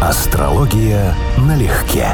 Астрология налегке.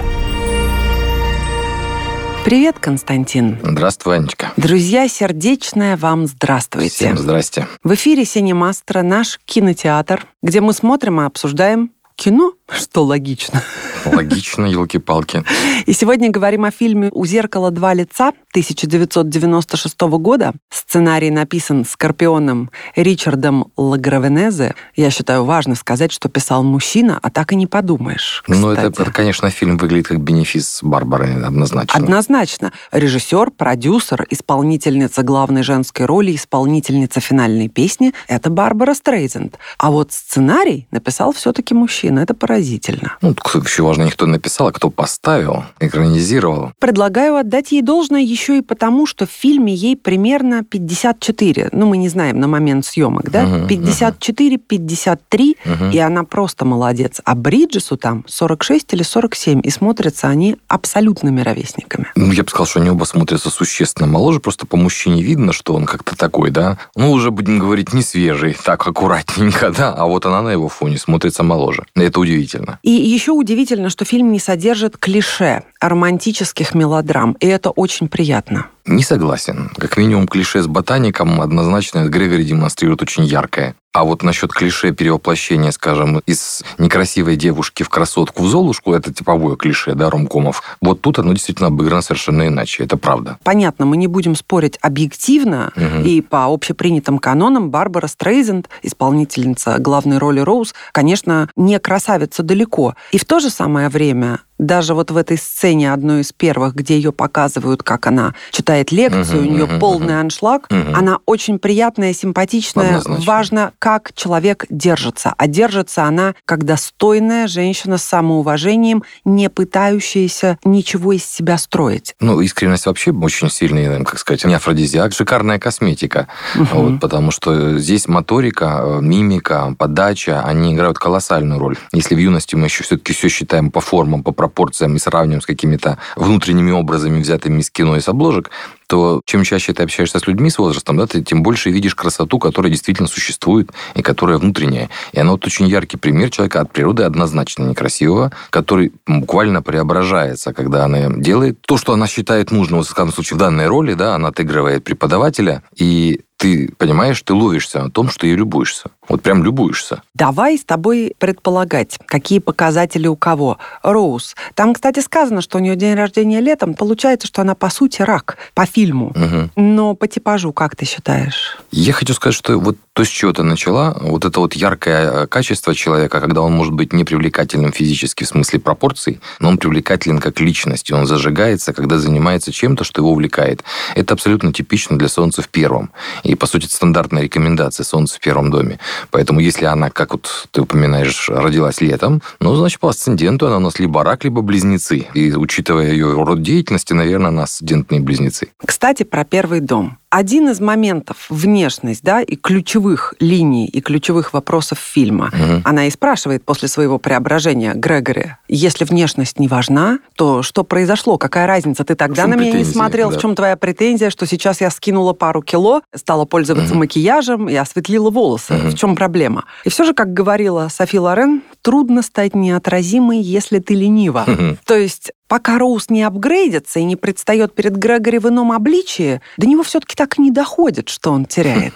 Привет, Константин. Здравствуй, Анечка. Друзья, сердечное вам здравствуйте. Всем здрасте. В эфире «Синемастера» наш кинотеатр, где мы смотрим и обсуждаем кино, что логично. Логично, елки-палки. И сегодня говорим о фильме «У зеркала два лица» 1996 года. Сценарий написан Скорпионом Ричардом Лагравенезе. Я считаю важно сказать, что писал мужчина, а так и не подумаешь. Кстати. Ну, это, это, конечно, фильм выглядит как бенефис Барбары, однозначно. Однозначно. Режиссер, продюсер, исполнительница главной женской роли, исполнительница финальной песни — это Барбара Стрейзенд. А вот сценарий написал все-таки мужчина. Это поразительно. Ну, еще важно не кто написал, а кто поставил, экранизировал. Предлагаю отдать ей должное еще и потому, что в фильме ей примерно 54. Ну, мы не знаем на момент съемок, да? Мгм, 54, 53, Мгм. и она просто молодец. А Бриджесу там 46 или 47, и смотрятся они абсолютными ровесниками. Ну, я бы сказал, что они оба смотрятся существенно моложе, просто по мужчине видно, что он как-то такой, да? Ну, уже, будем говорить, не свежий, так аккуратненько, да? А вот она на его фоне смотрится моложе. Это удивительно. И еще удивительно, что фильм не содержит клише романтических мелодрам, и это очень приятно. Не согласен. Как минимум, клише с ботаником однозначно Грегори демонстрирует очень яркое. А вот насчет клише перевоплощения, скажем, из некрасивой девушки в красотку в Золушку, это типовое клише, да, ромкомов. Вот тут оно действительно обыграно совершенно иначе. Это правда. Понятно, мы не будем спорить объективно, Мгм. и по общепринятым канонам Барбара Стрейзенд, исполнительница главной роли Роуз, конечно, не красавица далеко. И в то же самое время даже вот в этой сцене, одной из первых, где ее показывают, как она читает лекцию, Мгм, у нее мгм, полный аншлаг, Мгм. она очень приятная, симпатичная, Однозначно. важно, как человек держится. А держится она как достойная женщина с самоуважением, не пытающаяся ничего из себя строить. Ну, искренность вообще очень сильный, как сказать, не афродизиак, шикарная косметика. Вот, потому что здесь моторика, э, мимика, подача, они играют колоссальную роль. Если в юности мы еще все-таки все считаем по формам, по пропорциям и сравниваем с какими-то внутренними образами, взятыми из кино и с обложек, то чем чаще ты общаешься с людьми с возрастом, да, ты тем больше видишь красоту, которая действительно существует и которая внутренняя. И она вот очень яркий пример человека от природы однозначно некрасивого, который буквально преображается, когда она делает то, что она считает нужным, в данном случае в данной роли, да, она отыгрывает преподавателя, и ты понимаешь, ты ловишься на том, что ей любуешься. Вот прям любуешься. Давай с тобой предполагать, какие показатели у кого. Роуз. Там, кстати, сказано, что у нее день рождения летом. Получается, что она, по сути, рак по фильму. Мгм. Но по типажу, как ты считаешь? Я хочу сказать, что вот то, с чего ты начала, вот это вот яркое э, качество человека, когда он может быть непривлекательным физически в смысле пропорций, но он привлекателен как личность, и он зажигается, когда занимается чем-то, что его увлекает. Это абсолютно типично для Солнца в первом. И, по сути, стандартная рекомендация Солнца в первом доме. Поэтому, если она, как вот ты упоминаешь, родилась летом, ну, значит, по асценденту она у нас либо рак, либо близнецы. И, учитывая ее род деятельности, наверное, она асцендентные близнецы. Кстати, про первый дом. Один из моментов внешность, да, и ключевых линий, и ключевых вопросов фильма. Мгм. Она и спрашивает после своего преображения Грегори, если внешность не важна, то что произошло? Какая разница? Ты тогда на меня не смотрел, да. в чем твоя претензия, что сейчас я скинула пару кило, стала пользоваться Мгм. макияжем и осветлила волосы. Мгм. В чем проблема? И все же, как говорила Софи Лорен, трудно стать неотразимой, если ты ленива. Мгм. То есть пока Роуз не апгрейдится и не предстает перед Грегори в ином обличии, до него все-таки так и не доходит, что он теряет.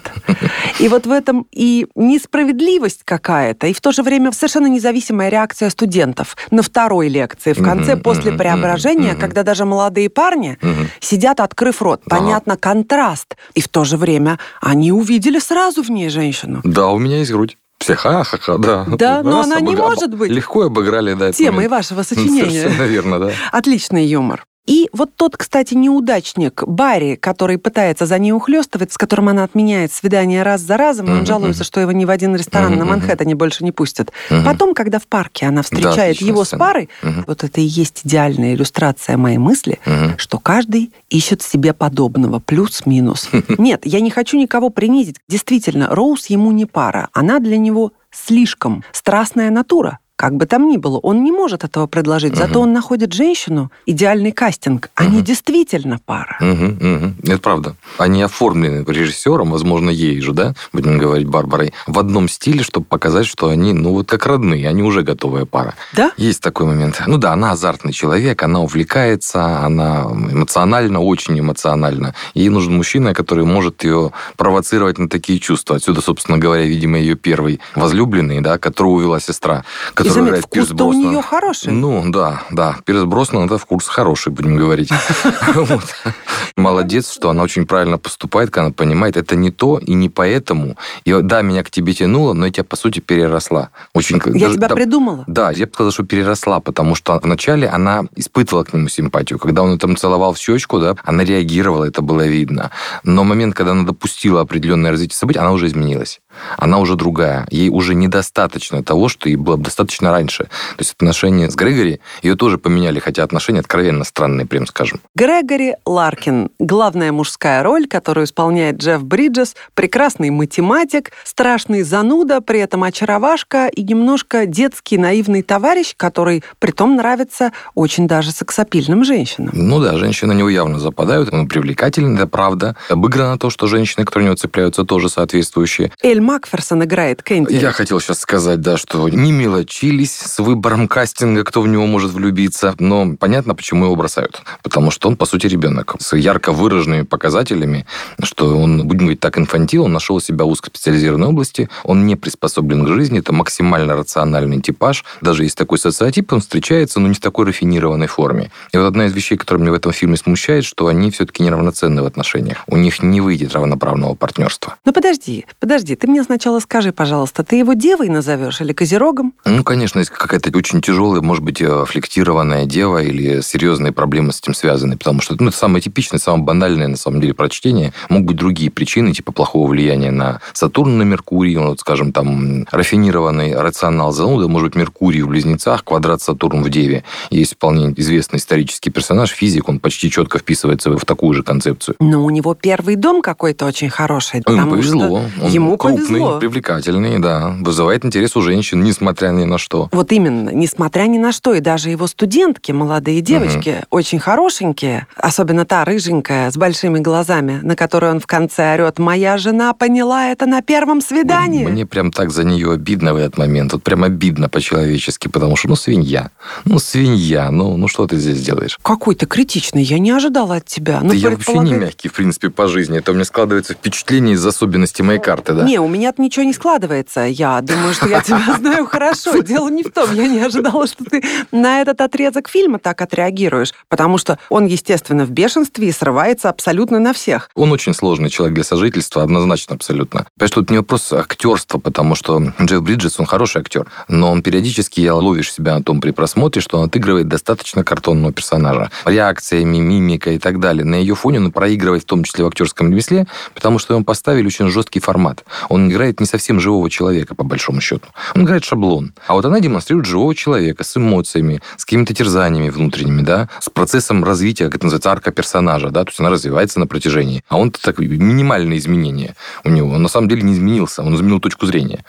И вот в этом и несправедливость какая-то, и в то же время совершенно независимая реакция студентов на второй лекции в конце, после преображения, когда даже молодые парни сидят, открыв рот. Понятно, контраст. И в то же время они увидели сразу в ней женщину. Да, у меня есть грудь. Все ха-ха-ха, да. Да, но Раз она не обыгра- может быть Легко обыграли, да. Темой вашего сочинения. Совершенно верно, да. Отличный юмор. И вот тот, кстати, неудачник Барри, который пытается за ней ухлёстывать, с которым она отменяет свидание раз за разом, и он жалуется, что его ни в один ресторан Мгм, на. Манхэттене больше не пустят. Мгм. Потом, когда в парке она встречает отличная его с парой, Мгм. вот это и есть идеальная иллюстрация моей мысли, Мгм. что каждый ищет себе подобного, плюс-минус. Нет, я не хочу никого принизить. Действительно, Роуз ему не пара. Она для него слишком страстная натура. Как бы там ни было, он не может этого предложить. Зато он находит женщину, идеальный кастинг. Они действительно пара. Угу, угу. Это правда. Они оформлены режиссером, возможно, ей же, да, будем говорить, Барбарой, в одном стиле, чтобы показать, что они, ну, вот как родные, они уже готовая пара. Да? Есть такой момент. Ну да, она азартный человек, она увлекается, она эмоционально, очень эмоционально. Ей нужен мужчина, который может ее провоцировать на такие чувства. Отсюда, собственно говоря, видимо, ее первый возлюбленный, да, которого увела сестра, который заметь, вкус-то у нее хороший. Ну, да, да. Пирс Броснан это вкус хороший, будем говорить. Молодец, что она очень правильно поступает, когда она понимает, это не то и не поэтому. И да, меня к тебе тянуло, но я тебя, по сути, переросла. Очень, Я тебя придумала. да, я бы сказал, что переросла, потому что вначале она испытывала к нему симпатию. Когда он там целовал в щечку, да, она реагировала, это было видно. Но момент, когда она допустила определенное развитие событий, она уже изменилась. Она уже другая. Ей уже недостаточно того, что ей было бы достаточно раньше. То есть отношения с Грегори ее тоже поменяли, хотя отношения откровенно странные, прям скажем. Грегори Ларкин. Главная мужская роль, которую исполняет Джефф Бриджес. Прекрасный математик, страшный зануда, при этом очаровашка и немножко детский наивный товарищ, который притом нравится очень даже сексапильным женщинам. Ну да, женщины на него явно западают, он привлекательный, это правда. Обыграно то, что женщины, которые на него цепляются, тоже соответствующие. Эль Макферсон играет Кэнди. Я хотел сейчас сказать, да, что не мелочились с выбором кастинга, кто в него может влюбиться, но понятно, почему его бросают. Потому что он, по сути, ребенок с ярко выраженными показателями, что он, будем говорить так, инфантил, он нашел себя в узкоспециализированной области, он не приспособлен к жизни, это максимально рациональный типаж. Даже есть такой социотип, он встречается, но не в такой рафинированной форме. И вот одна из вещей, которая меня в этом фильме смущает, что они все-таки неравноценны в отношениях. У них не выйдет равноправного партнерства. Ну подожди, подожди, ты мне сначала скажи, пожалуйста, ты его девой назовешь или козерогом? Ну, конечно, если какая-то очень тяжелая, может быть, э, флектированная дева или серьезные проблемы с этим связаны, потому что ну, это самое типичное, самое банальное, на самом деле, прочтение. Могут быть другие причины, типа плохого влияния на Сатурн, на Меркурий, ну, вот, скажем, там, рафинированный рационал зануда, может быть, Меркурий в Близнецах, квадрат Сатурн в Деве. Есть вполне известный исторический персонаж, физик, он почти четко вписывается в такую же концепцию. Но у него первый дом какой-то очень хороший. Ну, Ему повезло. что Он ему крупный, повезло. привлекательный, да. Вызывает интерес у женщин, несмотря ни на что. Вот именно, несмотря ни на что, и даже его студентки, молодые девочки, очень хорошенькие, особенно та рыженькая с большими глазами, на которую он в конце орет «Моя жена поняла это на первом свидании». Мне прям так за нее обидно в этот момент. Вот прям обидно по-человечески, потому что, ну, свинья. Ну, свинья. Ну, ну что ты здесь делаешь? Какой ты критичный, я не ожидала от тебя. Ну, да я вообще не мягкий, в принципе, по жизни. Это у меня складывается впечатление из особенностей моей карты, да? Не, у меня ничего не складывается. Я думаю, что я тебя знаю хорошо. Дело не в том. Я не ожидала, что ты на этот отрезок фильма так отреагируешь. Потому что он, естественно, в бешенстве и срывается абсолютно на всех. Он очень сложный человек для сожительства, однозначно, абсолютно. Понимаешь, тут не вопрос актерства, потому что Джефф Бриджес, он хороший актер, но он периодически я ловишь себя на том при просмотре, что он отыгрывает достаточно картонного персонажа. Реакциями, мимикой и так далее. На ее фоне он проигрывает в том числе в актерском ремесле, потому что ему поставили очень жесткий формат. Он играет не совсем живого человека, по большому счету. Он играет шаблон. А вот она демонстрирует живого человека с эмоциями, с какими-то терзаниями внутренними, да, с процессом развития, как это называется, арка персонажа, да, то есть она развивается на протяжении. А он так минимальные изменения у него. Он на самом деле не изменился, он изменил точку зрения.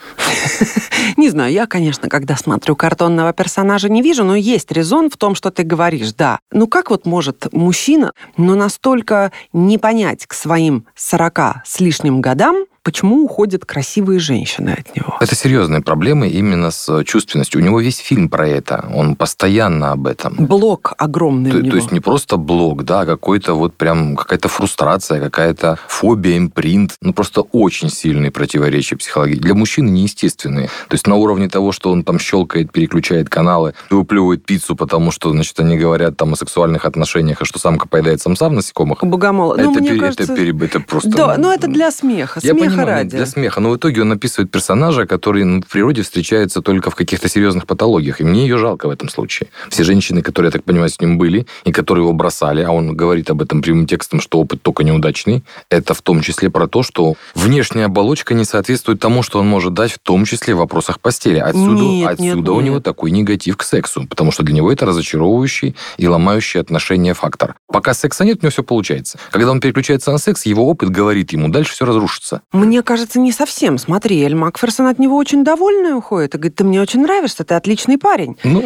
Не знаю, я, конечно, когда смотрю картонного персонажа, не вижу, но есть резон в том, что ты говоришь, да. Ну как вот может мужчина, но настолько не понять к своим 40 с лишним годам, почему уходят красивые женщины от него? Это серьезные проблемы именно с чувственностью. У него весь фильм про это. Он постоянно об этом. Блок огромный То, у него. то есть не просто блок, да, а какой-то вот прям какая-то фрустрация, какая-то фобия, импринт. Ну, просто очень сильные противоречия психологии. Для мужчины неестественные. То есть на уровне того, что он там щелкает, переключает каналы, выплевывает пиццу, потому что, значит, они говорят там о сексуальных отношениях, и что самка поедает самца в насекомых. Богомола. это, ну, пере- кажется... это, пере- это просто... Да, но это для смеха, Я смеха ради. для смеха. Но в итоге он описывает персонажа, который в природе встречается только в каких-то серьезных патологиях. И мне ее жалко в этом случае. Все женщины, которые, я так понимаю, с ним были, и которые его бросали, а он говорит об этом прямым текстом, что опыт только неудачный, это в том числе про то, что внешняя оболочка не соответствует тому, что он может дать, в том числе в вопросах постели. Отсюда, Нет, отсюда нет, у нет. него такой негатив к сексу, потому что для него это разочаровывающий и ломающий отношения фактор. Пока секса нет, у него все получается. Когда он переключается на секс, его опыт говорит ему, дальше все разрушится. Мне кажется, не совсем. Смотри, Эль Макферсон от него очень довольная уходит. И говорит, ты мне очень нравишься, ты отличный парень. Ну,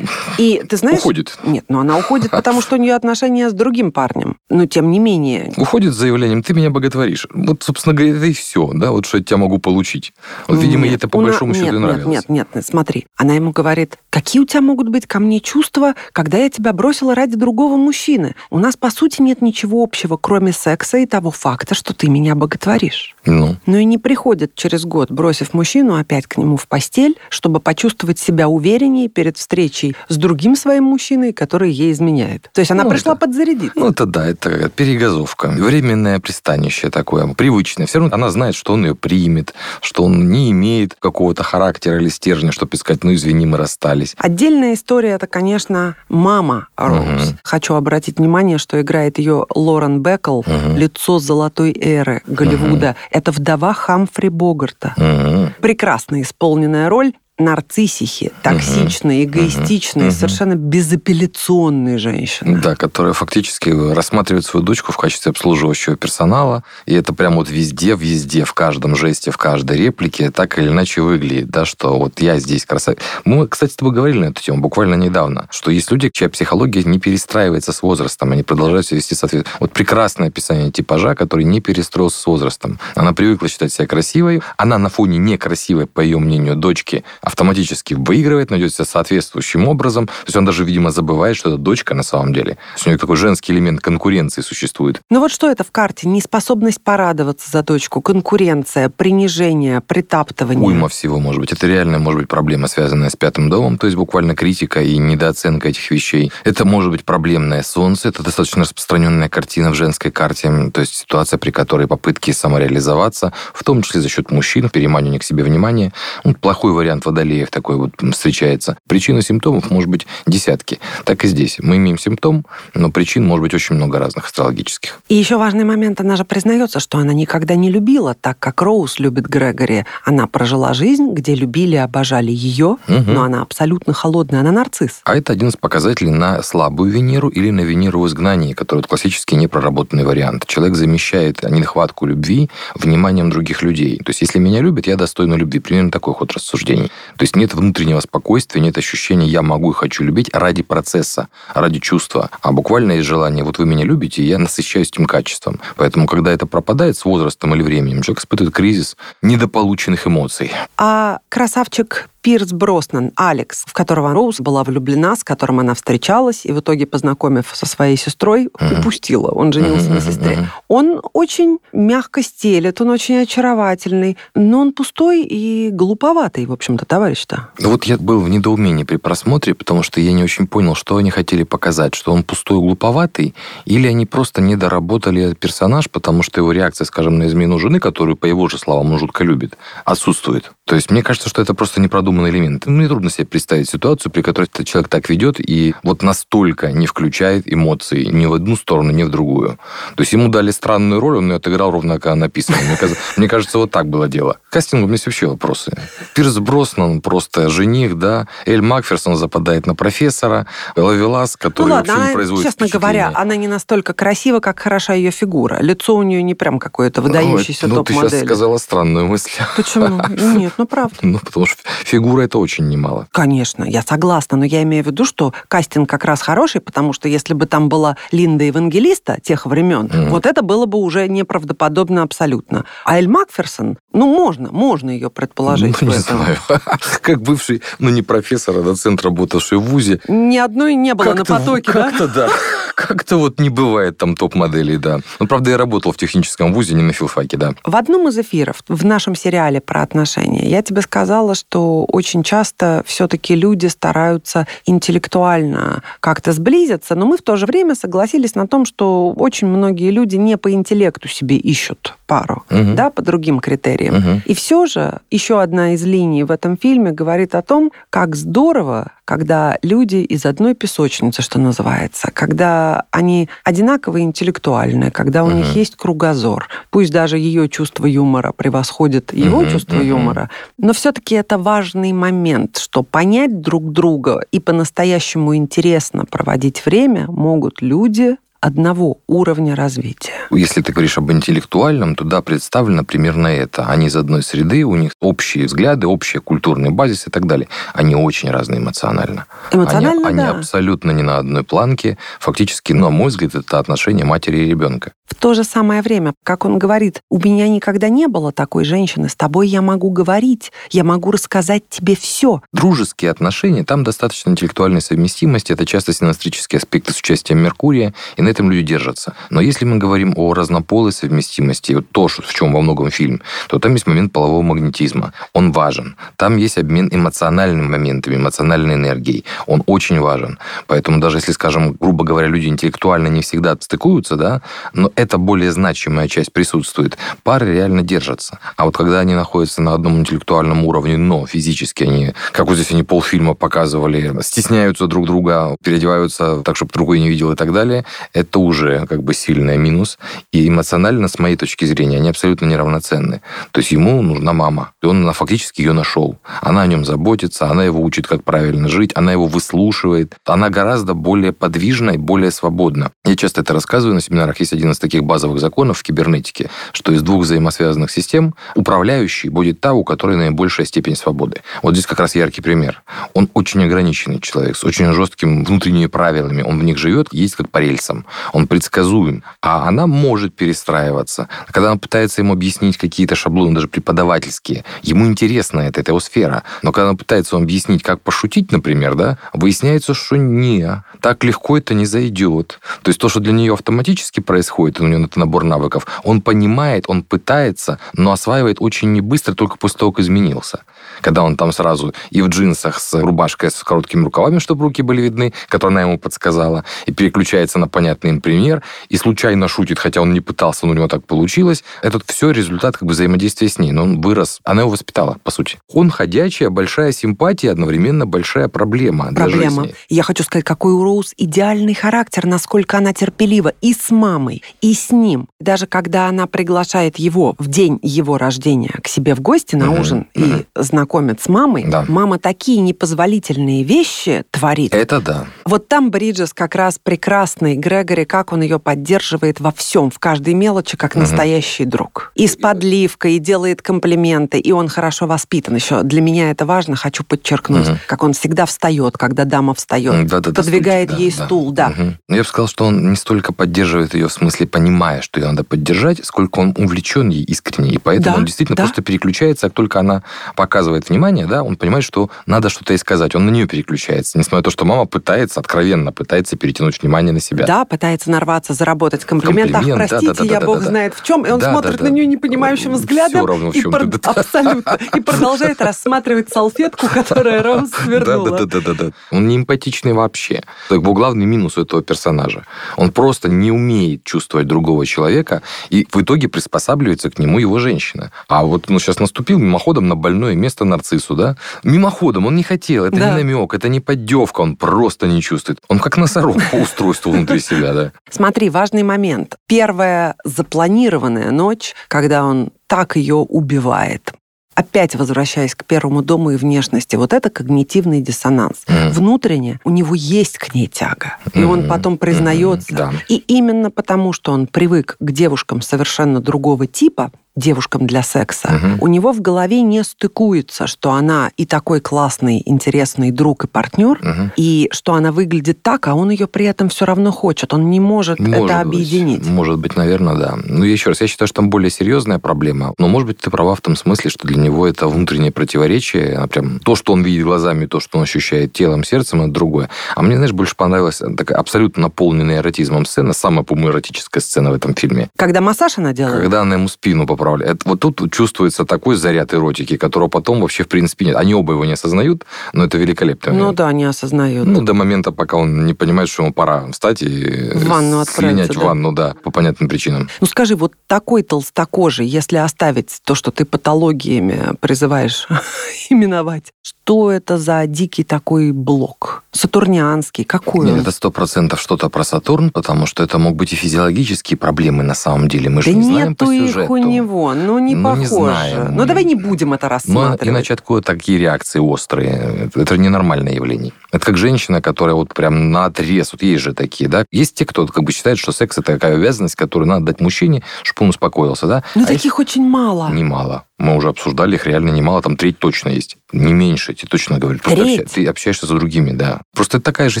И ты знаешь... уходит. Нет, ну она уходит, потому что у нее отношения с другим парнем. Но тем не менее. Уходит с заявлением, ты меня боготворишь. Вот, собственно говоря, это и все, да, вот что я тебя могу получить. Вот, видимо, ей это по на- большому нет, счету нет, нравилось. Нет, нет, нет, смотри. Она ему говорит, какие у тебя могут быть ко мне чувства, когда я тебя бросила ради другого мужчины? У нас, по сути, нет ничего общего, кроме секса и того факта, что ты меня боготворишь. Ну, Но и не приходит через год, бросив мужчину опять к нему в постель, чтобы почувствовать себя увереннее перед встречей с другим своим мужчиной, который ей изменяет. То есть она Ну, пришла это- подзарядиться. ну, это да, это перегазовка. Временное пристанище такое, привычное. Все равно она знает, что он ее примет, что он не имеет какого-то характера или стержня, чтобы сказать, ну, извини, мы расстались. Отдельная история это, конечно, мама Роуз. Мгм. Хочу обратить внимание, что играет ее Лорен Беккл, Мгм. лицо золотой эры Голливуда. Это вдова Хамфри Богарта. Мгм. Прекрасно исполненная роль нарциссихи, токсичной, эгоистичной, Мгм. совершенно безапелляционной женщины. Да, которая фактически рассматривает свою дочку в качестве обслуживающего персонала. И это прям вот везде, везде, в каждом жесте, в каждой реплике так или иначе выглядит, да, что вот я здесь красавец. Мы, кстати, с тобой говорили на эту тему буквально недавно, что есть люди, чья психология не перестраивается с возрастом, они продолжают себя вести соответственно. Вот прекрасное описание типажа, который не перестроился с возрастом. Она привыкла считать себя красивой, она на фоне некрасивой, по ее мнению, дочки автоматически выигрывает, найдет себя соответствующим образом. То есть он даже, видимо, забывает, что это дочка на самом деле. То есть у нее такой женский элемент конкуренции существует. Ну вот что это в карте? Неспособность порадоваться за дочку, конкуренция, принижение, притаптывание. Уйма всего, может быть. Это реально может быть проблема, связанная с пятым домом, то есть буквально критика и недооценка этих вещей. Это может быть проблемное солнце, это достаточно распространенная картина в женской карте, то есть ситуация, при которой попытки самореализоваться, в том числе за счет мужчин, переманивание к себе внимания. Ну, плохой вариант водолеев такой вот встречается. Причины симптомов может быть десятки. Так и здесь. Мы имеем симптом, но причин может быть очень много разных астрологических. И еще важный момент, она же признается, что она никогда не любила так, как Роуз любит Грегори. Она прожила жизнь, где любили и обожали ее, Мгм. но она абсолютно холодная, она нарцисс. А это один из показателей на слабую Венеру или на Венеру в изгнании, который вот классический непроработанный вариант. Человек замещает нехватку любви вниманием других людей. То есть, если меня любят, я достойна любви. Примерно такой ход рассуждений. То есть, нет внутреннего спокойствия, нет ощущения «я могу и хочу любить» ради процесса, ради чувства. А буквально есть желание «вот вы меня любите, и я насыщаюсь этим качеством». Поэтому, когда это пропадает с возрастом или временем, человек испытывает кризис недополученных эмоций. А красавчик Пирс Броснан, Алекс, в которого Роуз была влюблена, с которым она встречалась, и в итоге, познакомив со своей сестрой, упустила. Он женился на Мгм, сестре. Он очень мягко стелет, он очень очаровательный, но он пустой и глуповатый, в общем-то, товарищ-то. Ну вот я был в недоумении при просмотре, потому что я не очень понял, что они хотели показать, что он пустой, глуповатый, или они просто не доработали персонаж, потому что его реакция, скажем, на измену жены, которую, по его же словам, он жутко любит, отсутствует. То есть мне кажется, что это просто непродуманный элемент. Мне трудно себе представить ситуацию, при которой этот человек так ведет и вот настолько не включает эмоции ни в одну сторону, ни в другую. То есть ему дали странную роль, он ее отыграл ровно как написано. Мне, каз- мне кажется, вот так было дело. Кастинг у меня есть вообще вопросы. Пирс Броснан просто жених, да. Эль Макферсон западает на профессора. Лавелас, который ну ладно, вообще не она, производит честно говоря, она не настолько красива, как хороша ее фигура. Лицо у нее не прям какое-то выдающееся Ой, Ну, ты сейчас топ-модель. сказала странную мысль. Почему? Нет, ну правда. Ну, потому что фигура это очень немало. Конечно, я согласна, но я имею в виду, что кастинг как раз хороший, потому что если бы там была Линда Евангелиста тех времен, Мгм. вот это было бы уже неправдоподобно абсолютно. А Эль Макферсон, ну можно, можно ее предположить Ну, не этом. знаю. Как бывший, ну, не профессор, а доцент, работавший в ВУЗе, Ни одной не было на Как-то- потоке, да? Как-то да. Как-то вот не бывает там топ-моделей, да. Ну, правда, я работал в техническом вузе, не на филфаке, да. В одном из эфиров, в нашем сериале про отношения, я тебе сказала, что очень часто все-таки люди стараются интеллектуально как-то сблизиться, но мы в то же время согласились на том, что очень многие люди не по интеллекту себе ищут пару, Мгм. да, по другим критериям. Мгм. И все же еще одна из линий в этом фильме говорит о том, как здорово, когда люди из одной песочницы, что называется, когда они одинаково интеллектуальны, когда у Мгм. них есть кругозор. Пусть даже ее чувство юмора превосходит его Мгм, чувство мгм. юмора, но все-таки это важный момент, что понять друг друга и по-настоящему интересно проводить время могут люди одного уровня развития. Если ты говоришь об интеллектуальном, то да, представлено примерно это. Они из одной среды, у них общие взгляды, общий культурный базис и так далее. Они очень разные эмоционально. Эмоционально, они, да. они абсолютно не на одной планке. Фактически, ну, на мой взгляд, это отношение матери и ребенка. В то же самое время, как он говорит, у меня никогда не было такой женщины, с тобой я могу говорить, я могу рассказать тебе все. Дружеские отношения, там достаточно интеллектуальной совместимости, это часто синастрические аспекты с участием Меркурия, и на этом люди держатся. Но если мы говорим о разнополой совместимости, вот то, в чем во многом фильм, то там есть момент полового магнетизма. Он важен. Там есть обмен эмоциональными моментами, эмоциональной энергией. Он очень важен. Поэтому даже если, скажем, грубо говоря, люди интеллектуально не всегда стыкуются, да, но это более значимая часть присутствует. Пары реально держатся. А вот когда они находятся на одном интеллектуальном уровне, но физически они, как вот здесь они полфильма показывали, стесняются друг друга, переодеваются так, чтобы другой не видел и так далее, это уже как бы сильный минус. И эмоционально, с моей точки зрения, они абсолютно неравноценны. То есть ему нужна мама, и он фактически ее нашел. Она о нем заботится, она его учит, как правильно жить, она его выслушивает. Она гораздо более подвижна и более свободна. Я часто это рассказываю на семинарах. Есть один из таких базовых законов в кибернетике, что из двух взаимосвязанных систем управляющий будет та, у которой наибольшая степень свободы. Вот здесь как раз яркий пример. Он очень ограниченный человек, с очень жесткими внутренними правилами. Он в них живет, есть как по рельсам. Он предсказуем. А она может перестраиваться. Когда она пытается ему объяснить какие-то шаблоны, даже преподавательские, ему интересно это, это его сфера. Но когда она пытается ему объяснить, как пошутить, например, да, выясняется, что не, так легко это не зайдет. То есть то, что для нее автоматически происходит, у него это набор навыков, он понимает, он пытается, но осваивает очень не быстро, только после того, как изменился. Когда он там сразу и в джинсах с рубашкой с короткими рукавами, чтобы руки были видны, которую она ему подсказала, и переключается на понятный им пример, и случайно шутит, хотя он не пытался, но у него так получилось. Это все результат как бы взаимодействия с ней. Но он вырос, она его воспитала, по сути. Он ходячая, большая симпатия, одновременно большая проблема, проблема. Я хочу сказать, какой у Роуз идеальный характер, насколько она терпелива и с мамой, и с ним. Даже когда она приглашает его в день его рождения к себе в гости на Мгм, ужин мгм. и знакомит с мамой, Да. мама такие непозволительные вещи творит. Это да. Вот там Бриджес как раз прекрасный, Грегори, как он ее поддерживает во всем, в каждой мелочи, как настоящий друг. И с подливкой, и делает комплименты, и он хорошо воспитан еще. Для меня это важно, хочу подчеркнуть, как он всегда встает, когда дама встает. Подвигает ей да, стул, да. Но я бы сказал, что он не столько поддерживает ее в смысле понимая, что ее надо поддержать, сколько он увлечен ей искренне. И поэтому Да, он действительно да. просто переключается, как только она показывает внимание, да, он понимает, что надо что-то ей сказать. Он на нее переключается. Несмотря на то, что мама пытается, откровенно пытается перетянуть внимание на себя. Да, пытается нарваться, заработать комплимент. Комплимент, Ах, простите, да-да-да-да-да-да. я бог знает в чем. И он Да, смотрит да, на да. нее непонимающим Всё взглядом. равно, в и пор- ты, да. Абсолютно. И продолжает рассматривать салфетку, которая Роуз свернула. Да, да, да, да, да. Он не эмпатичный вообще. Это был главный минус у этого персонажа. Он просто не умеет чувствовать другого человека, и в итоге приспосабливается к нему его женщина. А вот он сейчас наступил мимоходом на больное место нарциссу, да? Мимоходом, он не хотел, это Да. не намек, это не поддевка, он просто не чувствует. Он как носорог по устройству внутри себя, да. Смотри, важный момент. Первая запланированная ночь, когда он так ее убивает. Опять возвращаясь к первому дому и внешности, вот это когнитивный диссонанс. Мгм. Внутренне у него есть к ней тяга. И он потом признается. Мгм. Да. И именно потому, что он привык к девушкам совершенно другого типа, девушкам для секса, Мгм. у него в голове не стыкуется, что она и такой классный, интересный друг и партнер, Мгм. и что она выглядит так, а он ее при этом все равно хочет. Он не может, Может это быть. объединить. Может быть, наверное, да. Ну, еще раз, я считаю, что там более серьезная проблема. Но, может быть, ты права в том смысле, что для него это внутреннее противоречие. а Прям то, что он видит глазами, то, что он ощущает телом, сердцем, это другое. А мне, знаешь, больше понравилась такая абсолютно наполненная эротизмом сцена, самая, по-моему, эротическая сцена в этом фильме. Когда массаж она делает? Когда она ему спину поправляет. Это, вот тут чувствуется такой заряд эротики, которого потом вообще, в принципе, нет. Они оба его не осознают, но это великолепно. Ну да, не осознают. Ну, до момента, пока он не понимает, что ему пора встать и В ванну слинять в да. ванну, да, по понятным причинам. Ну скажи, вот такой толстокожий, если оставить то, что ты патологиями призываешь именовать, что это за дикий такой блок? Сатурнианский? Какой Нет, он? это сто процентов что-то про Сатурн, потому что это могут быть и физиологические проблемы на самом деле. Мы Да же не знаем по нету их сюжету. у него, ну не Ну, не похоже. знаем. Ну давай не будем это рассматривать. иначе откуда такие реакции острые? Это- ненормальное явление. Это как женщина, которая вот прям на отрез, вот есть же такие, да? Есть те, кто как бы считает, что секс это такая обязанность, которую надо дать мужчине, чтобы он успокоился, да? Ну А таких очень мало. Немало. Мы уже обсуждали их реально немало, там треть точно есть. Не меньше, тебе точно говорю. Просто обща- ты общаешься с другими, да. Просто это такая же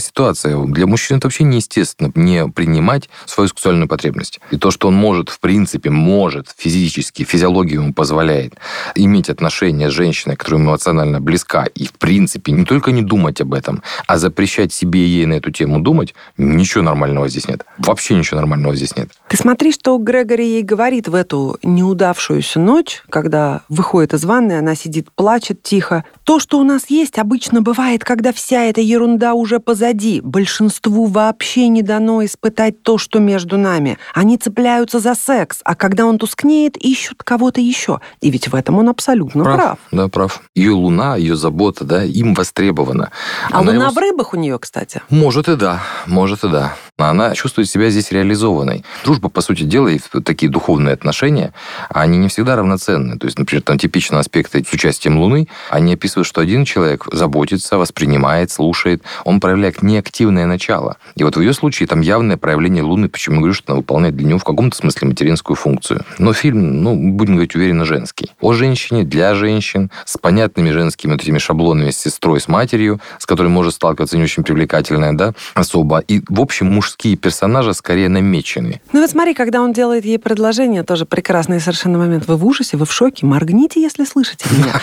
ситуация. Для мужчин это вообще неестественно не принимать свою сексуальную потребность. И то, что он может, в принципе, может физически, физиология ему позволяет иметь отношения с женщиной, которая ему эмоционально близка, и, в принципе, не только не думать об этом, а запрещать себе и ей на эту тему думать, ничего нормального здесь нет. Вообще ничего нормального здесь нет. Ты смотри, что Грегори ей говорит в эту неудавшуюся ночь, когда выходит из ванны, она сидит, плачет тихо. То, что у нас есть, обычно бывает, когда вся эта ерунда уже позади. Большинству вообще не дано испытать то, что между нами. Они цепляются за секс, а когда он тускнеет, ищут кого-то еще. И ведь в этом он абсолютно прав. Да, прав. Ее луна, ее забота, да, им востребована. А Она луна его в рыбах у нее, кстати. Может и да, может и да. Она чувствует себя здесь реализованной. Дружба, по сути дела, и такие духовные отношения, они не всегда равноценны. То есть, например, там типичные аспекты с участием Луны, они описывают, что один человек заботится, воспринимает, слушает, он проявляет неактивное начало. И вот в ее случае там явное проявление Луны, почему я говорю, что она выполняет для него в каком-то смысле материнскую функцию. Но фильм, ну, будем говорить уверенно, женский. О женщине, для женщин, с понятными женскими вот этими шаблонами, с сестрой, с матерью, с которой может сталкиваться не очень привлекательная, да, особо. И, в общем, мужские персонажи скорее намечены. Ну вот смотри, когда он делает ей предложение, тоже прекрасный совершенно момент. Вы в ужасе, вы в шоке, моргните, если слышите меня.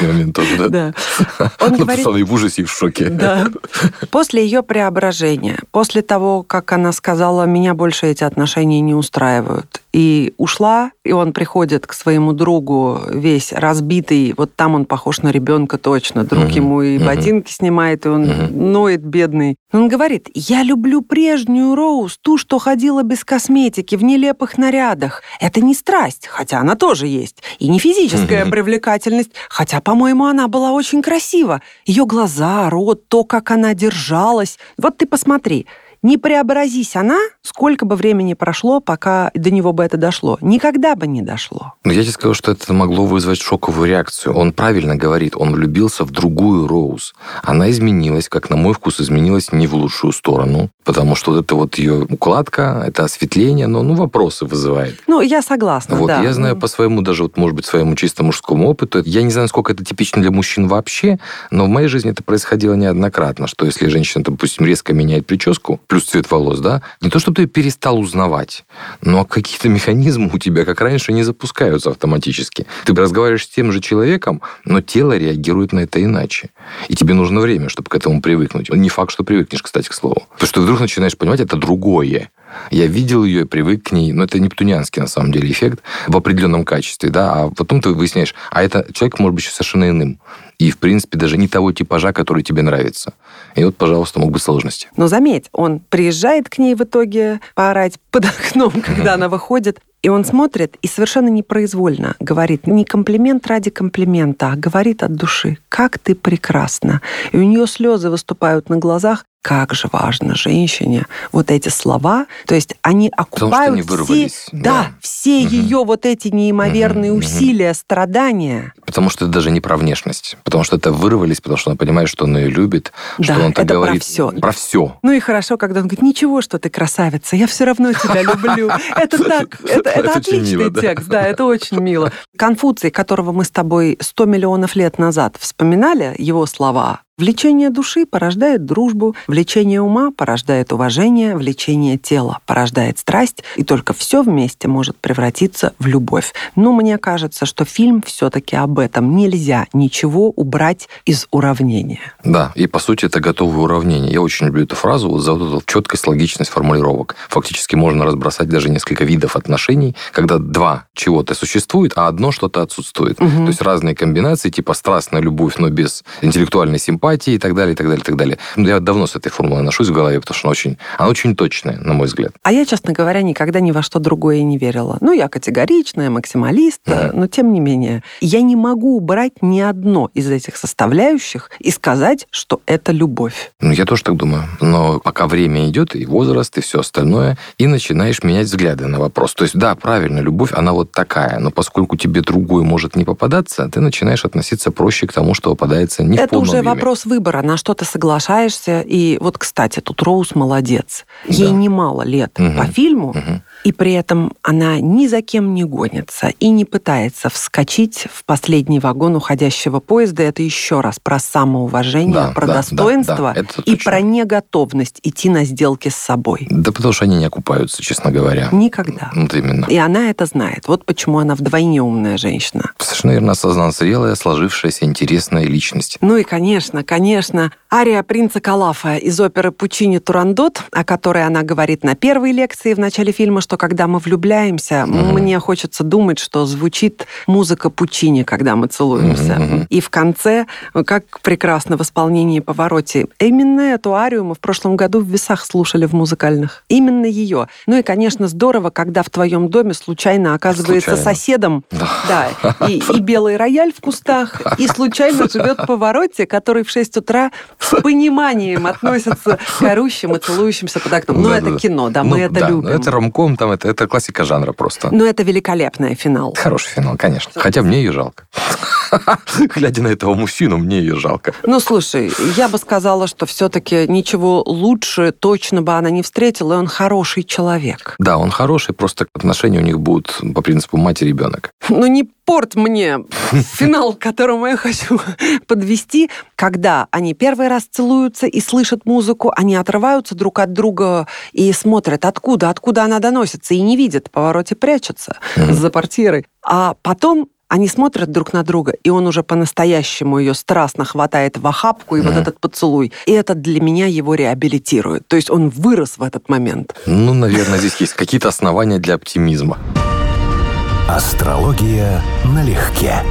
Момент тоже, да? Да. Он говорит, и в ужасе, и в шоке. Да. После ее преображения, после того, как она сказала, меня больше эти отношения не устраивают, и ушла, и он приходит к своему другу весь разбитый, вот там он похож на ребенка точно, друг Мгм, ему и мгм. ботинки снимает, и он Мгм. ноет бедный. Он говорит, я люблю прежнюю Роуз, ту, что ходила без косметики, в нелепых нарядах. Это не страсть, хотя она тоже есть, и не физическая Мгм. привлекательность, хотя, по-моему, она была очень красива. Ее глаза, рот, то, как она держалась. Вот ты посмотри, не преобразись она, сколько бы времени прошло, пока до него бы это дошло. Никогда бы не дошло. Но я тебе скажу, что это могло вызвать шоковую реакцию. Он правильно говорит, он влюбился в другую Роуз. Она изменилась, как на мой вкус, изменилась не в лучшую сторону, потому что вот эта вот ее укладка, это осветление, но ну, вопросы вызывает. Ну, я согласна, Вот, да. я знаю по своему, даже вот, может быть, своему чисто мужскому опыту, я не знаю, сколько это типично для мужчин вообще, но в моей жизни это происходило неоднократно, что если женщина, допустим, резко меняет прическу, плюс цвет волос, да, не то, что ты перестал узнавать, но какие-то механизмы у тебя, как раньше, не запускаются автоматически. Ты разговариваешь с тем же человеком, но тело реагирует на это иначе. И тебе нужно время, чтобы к этому привыкнуть. Не факт, что привыкнешь, кстати, к слову. Потому что ты вдруг начинаешь понимать, это другое. Я видел ее, привык к ней, но это нептунианский, на самом деле, эффект в определенном качестве, да, а потом ты выясняешь, а это человек может быть совершенно иным. И, в принципе, даже не того типажа, который тебе нравится. И вот, пожалуйста, могут быть сложности. Но заметь, он приезжает к ней в итоге поорать под окном, когда она выходит, и он смотрит и совершенно непроизвольно говорит не комплимент ради комплимента, а говорит от души, как ты прекрасна. И у нее слезы выступают на глазах, как же важно женщине вот эти слова, то есть они окупают они все, да, да. все Мгм. ее вот эти неимоверные мгм. усилия, страдания. Потому что это даже не про внешность. Потому что это вырвались, потому что она понимает, что он ее любит, что Да, он так это про говорит. всё. Про все. Ну и хорошо, когда он говорит, ничего, что ты красавица, я все равно тебя люблю. Это так, это, отличный текст, да, это очень мило. Конфуций, которого мы с тобой 100 миллионов лет назад вспоминали, его слова, Влечение души порождает дружбу, влечение ума порождает уважение, влечение тела порождает страсть, и только все вместе может превратиться в любовь. Но мне кажется, что фильм все-таки об этом. Нельзя ничего убрать из уравнения. Да, и по сути это готовое уравнение. Я очень люблю эту фразу вот за вот эту четкость, логичность формулировок. Фактически можно разбросать даже несколько видов отношений, когда два чего-то существует, а одно что-то отсутствует. Мгм. То есть разные комбинации, типа страстная любовь, но без интеллектуальной симпатии, эмпатии и так далее, и так далее, и так далее. Я давно с этой формулой ношусь в голове, потому что она очень, она очень точная, на мой взгляд. А я, честно говоря, никогда ни во что другое не верила. Ну, я категоричная, максималист, mm-hmm. но тем не менее, я не могу убрать ни одно из этих составляющих и сказать, что это любовь. Ну, я тоже так думаю. Но пока время идет, и возраст, и все остальное, и начинаешь менять взгляды на вопрос. То есть, да, правильно, любовь, она вот такая, но поскольку тебе другой может не попадаться, ты начинаешь относиться проще к тому, что попадается не это в полном уже объеме. Вопрос выбора, на что ты соглашаешься. И вот, кстати, тут Роуз молодец. Ей да. немало лет угу. по фильму, угу. И при этом она ни за кем не гонится и не пытается вскочить в последний вагон уходящего поезда. Это еще раз про самоуважение, да, про да, достоинство да, да, и про неготовность идти на сделки с собой. Да потому что они не окупаются, честно говоря. Никогда. Вот именно. И она это знает. Вот почему она вдвойне умная женщина. Совершенно верно осознанно зрелая, сложившаяся, интересная личность. Ну и, конечно, конечно, ария принца Калафа из оперы Пучини «Турандот», о которой она говорит на первой лекции в начале фильма, что когда мы влюбляемся, mm-hmm. мне хочется думать, что звучит музыка Пучини, когда мы целуемся. Mm-hmm. И в конце, как прекрасно в исполнении Повороте, именно эту арию мы в прошлом году в весах слушали в музыкальных. Именно ее. Ну и, конечно, здорово, когда в твоем доме случайно оказывается случайно. соседом да. Да, и, и белый рояль в кустах, и случайно живет Повороте, который в 6 утра с пониманием относится к орущим и целующимся под окном. Ну, да, это да. кино, да, мы ну, это да, любим. Это ромком, там, это, это классика жанра просто. Ну, это великолепный финал. Хороший финал, конечно. Хотя мне ее жалко. Глядя на этого мужчину, мне ее жалко. Ну, слушай, я бы сказала, что все-таки ничего лучше точно бы она не встретила, и он хороший человек. Да, он хороший, просто отношения у них будут по принципу мать-ребенок. Ну, не порт мне финал, к которому я хочу подвести. Когда они первый раз целуются и слышат музыку, они отрываются друг от друга и смотрят, откуда, откуда она доносится, и не видят, в повороте прячутся за портьерой. А потом они смотрят друг на друга, и он уже по-настоящему ее страстно хватает в охапку, и mm. вот этот поцелуй. И это для меня его реабилитирует. То есть он вырос в этот момент. Ну, наверное, здесь есть какие-то основания для оптимизма. Астрология налегке.